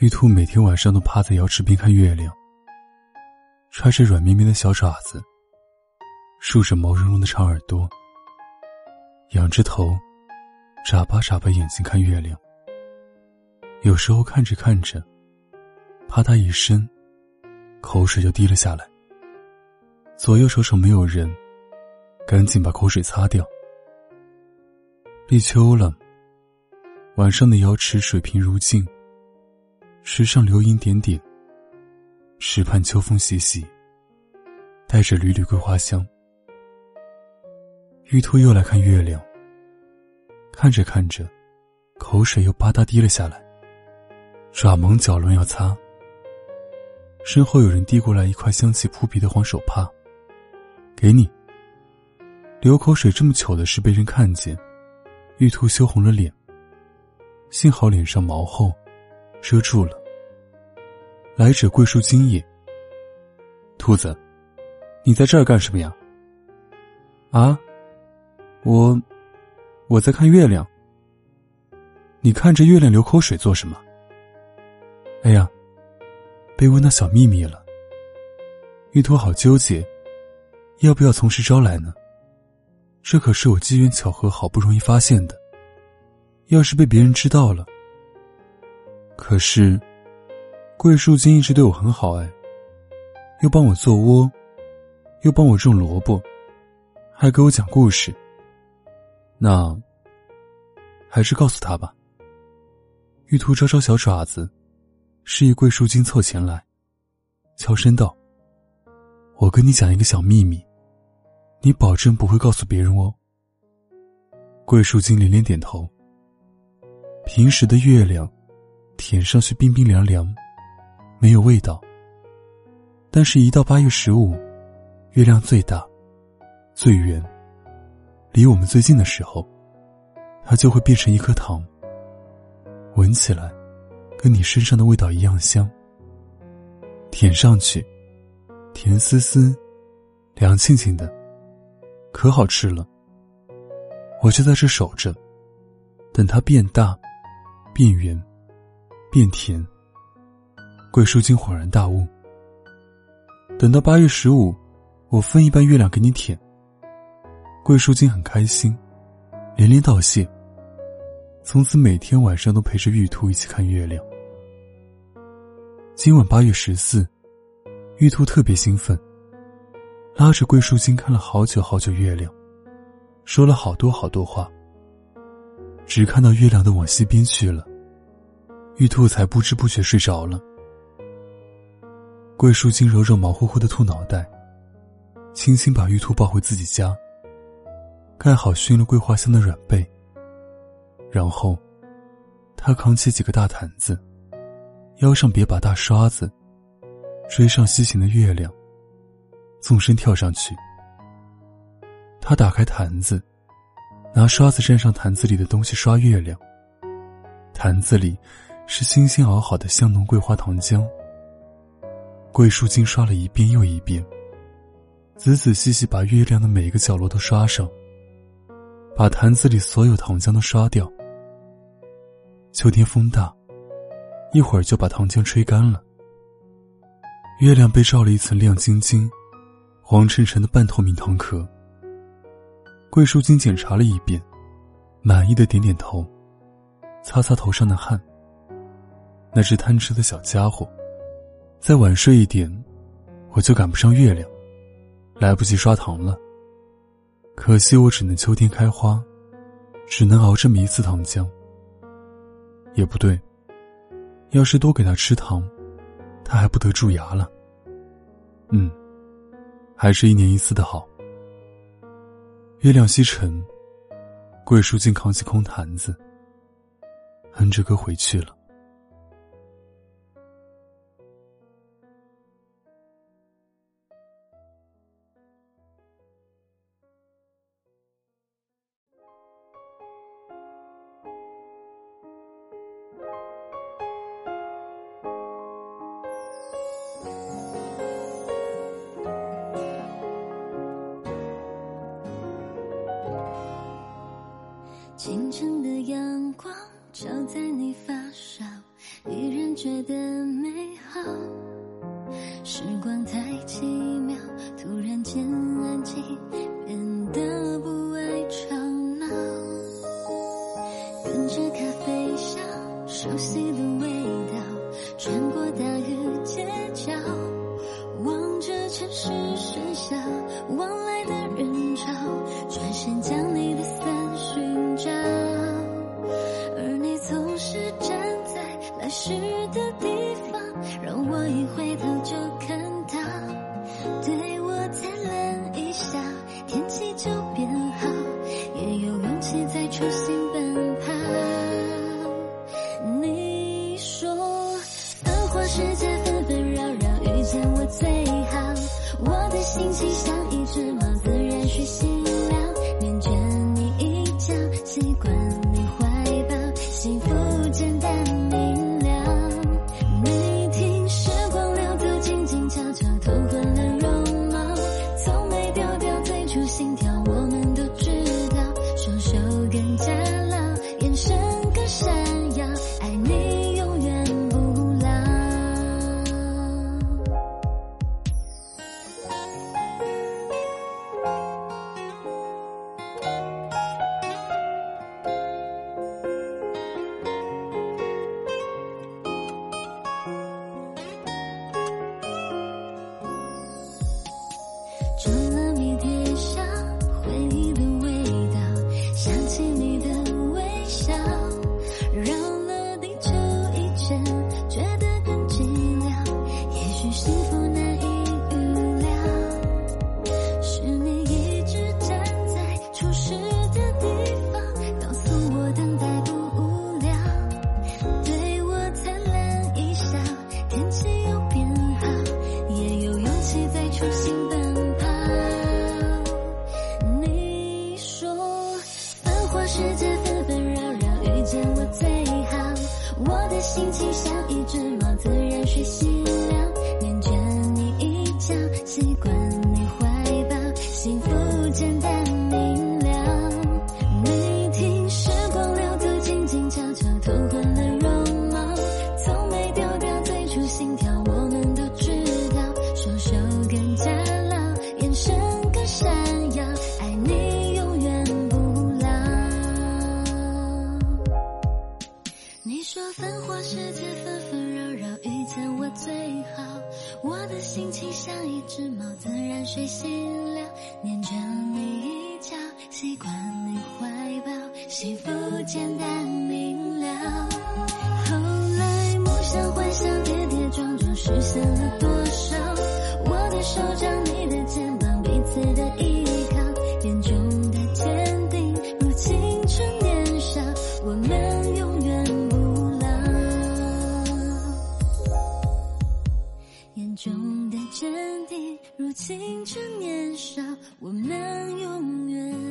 玉兔每天晚上都趴在瑶池边看月亮，揣着软绵绵的小爪子，竖着毛茸茸的长耳朵，仰着头，眨巴眨巴眼睛看月亮。有时候看着看着，啪嗒一声，口水就滴了下来。左右手手没有人，赶紧把口水擦掉。立秋了，晚上的瑶池水平如镜。池上流萤点点，池畔秋风习习，带着缕缕桂花香。玉兔又来看月亮，看着看着，口水又吧嗒滴了下来，爪忙脚乱要擦。身后有人递过来一块香气扑鼻的黄手帕，给你。流口水这么糗的事被人看见，玉兔羞红了脸。幸好脸上毛厚。遮住了。来者桂树精也。兔子，你在这儿干什么呀？啊，我，我在看月亮。你看着月亮流口水做什么？哎呀，被问到小秘密了。玉兔好纠结，要不要从实招来呢？这可是我机缘巧合好不容易发现的，要是被别人知道了。可是，桂树精一直对我很好哎，又帮我做窝，又帮我种萝卜，还给我讲故事。那，还是告诉他吧。玉兔招招小爪子，示意桂树精凑前来，悄声道：“我跟你讲一个小秘密，你保证不会告诉别人哦。”桂树精连连点头。平时的月亮。舔上去冰冰凉凉，没有味道。但是，一到八月十五，月亮最大、最圆，离我们最近的时候，它就会变成一颗糖。闻起来，跟你身上的味道一样香。舔上去，甜丝丝、凉沁沁的，可好吃了。我就在这守着，等它变大、变圆。变甜。桂树精恍然大悟。等到八月十五，我分一半月亮给你舔。桂树精很开心，连连道谢。从此每天晚上都陪着玉兔一起看月亮。今晚八月十四，玉兔特别兴奋，拉着桂树精看了好久好久月亮，说了好多好多话。只看到月亮都往西边去了。玉兔才不知不觉睡着了。桂树精揉揉毛乎乎的兔脑袋，轻轻把玉兔抱回自己家，盖好熏了桂花香的软被。然后，他扛起几个大毯子，腰上别把大刷子，追上西行的月亮，纵身跳上去。他打开坛子，拿刷子蘸上坛子里的东西刷月亮。坛子里。是精心熬好的香浓桂花糖浆。桂树精刷了一遍又一遍，仔仔细细把月亮的每一个角落都刷上，把坛子里所有糖浆都刷掉。秋天风大，一会儿就把糖浆吹干了。月亮被罩了一层亮晶晶、黄沉沉的半透明糖壳。桂树精检查了一遍，满意的点点头，擦擦头上的汗。那只贪吃的小家伙，再晚睡一点，我就赶不上月亮，来不及刷糖了。可惜我只能秋天开花，只能熬这么一次糖浆。也不对，要是多给他吃糖，他还不得蛀牙了。嗯，还是一年一次的好。月亮西沉，桂树竟扛起空坛子，哼着歌回去了。清晨自信奔跑你说繁华世界纷纷扰扰遇见我最好。我的心情像一只猫自然睡醒是心。心情像一只猫，自然睡醒了，黏着你一角，习惯你怀抱，幸福简单明了。后来梦想幻想跌跌撞撞，实现了多少？我的手掌。年少我们永远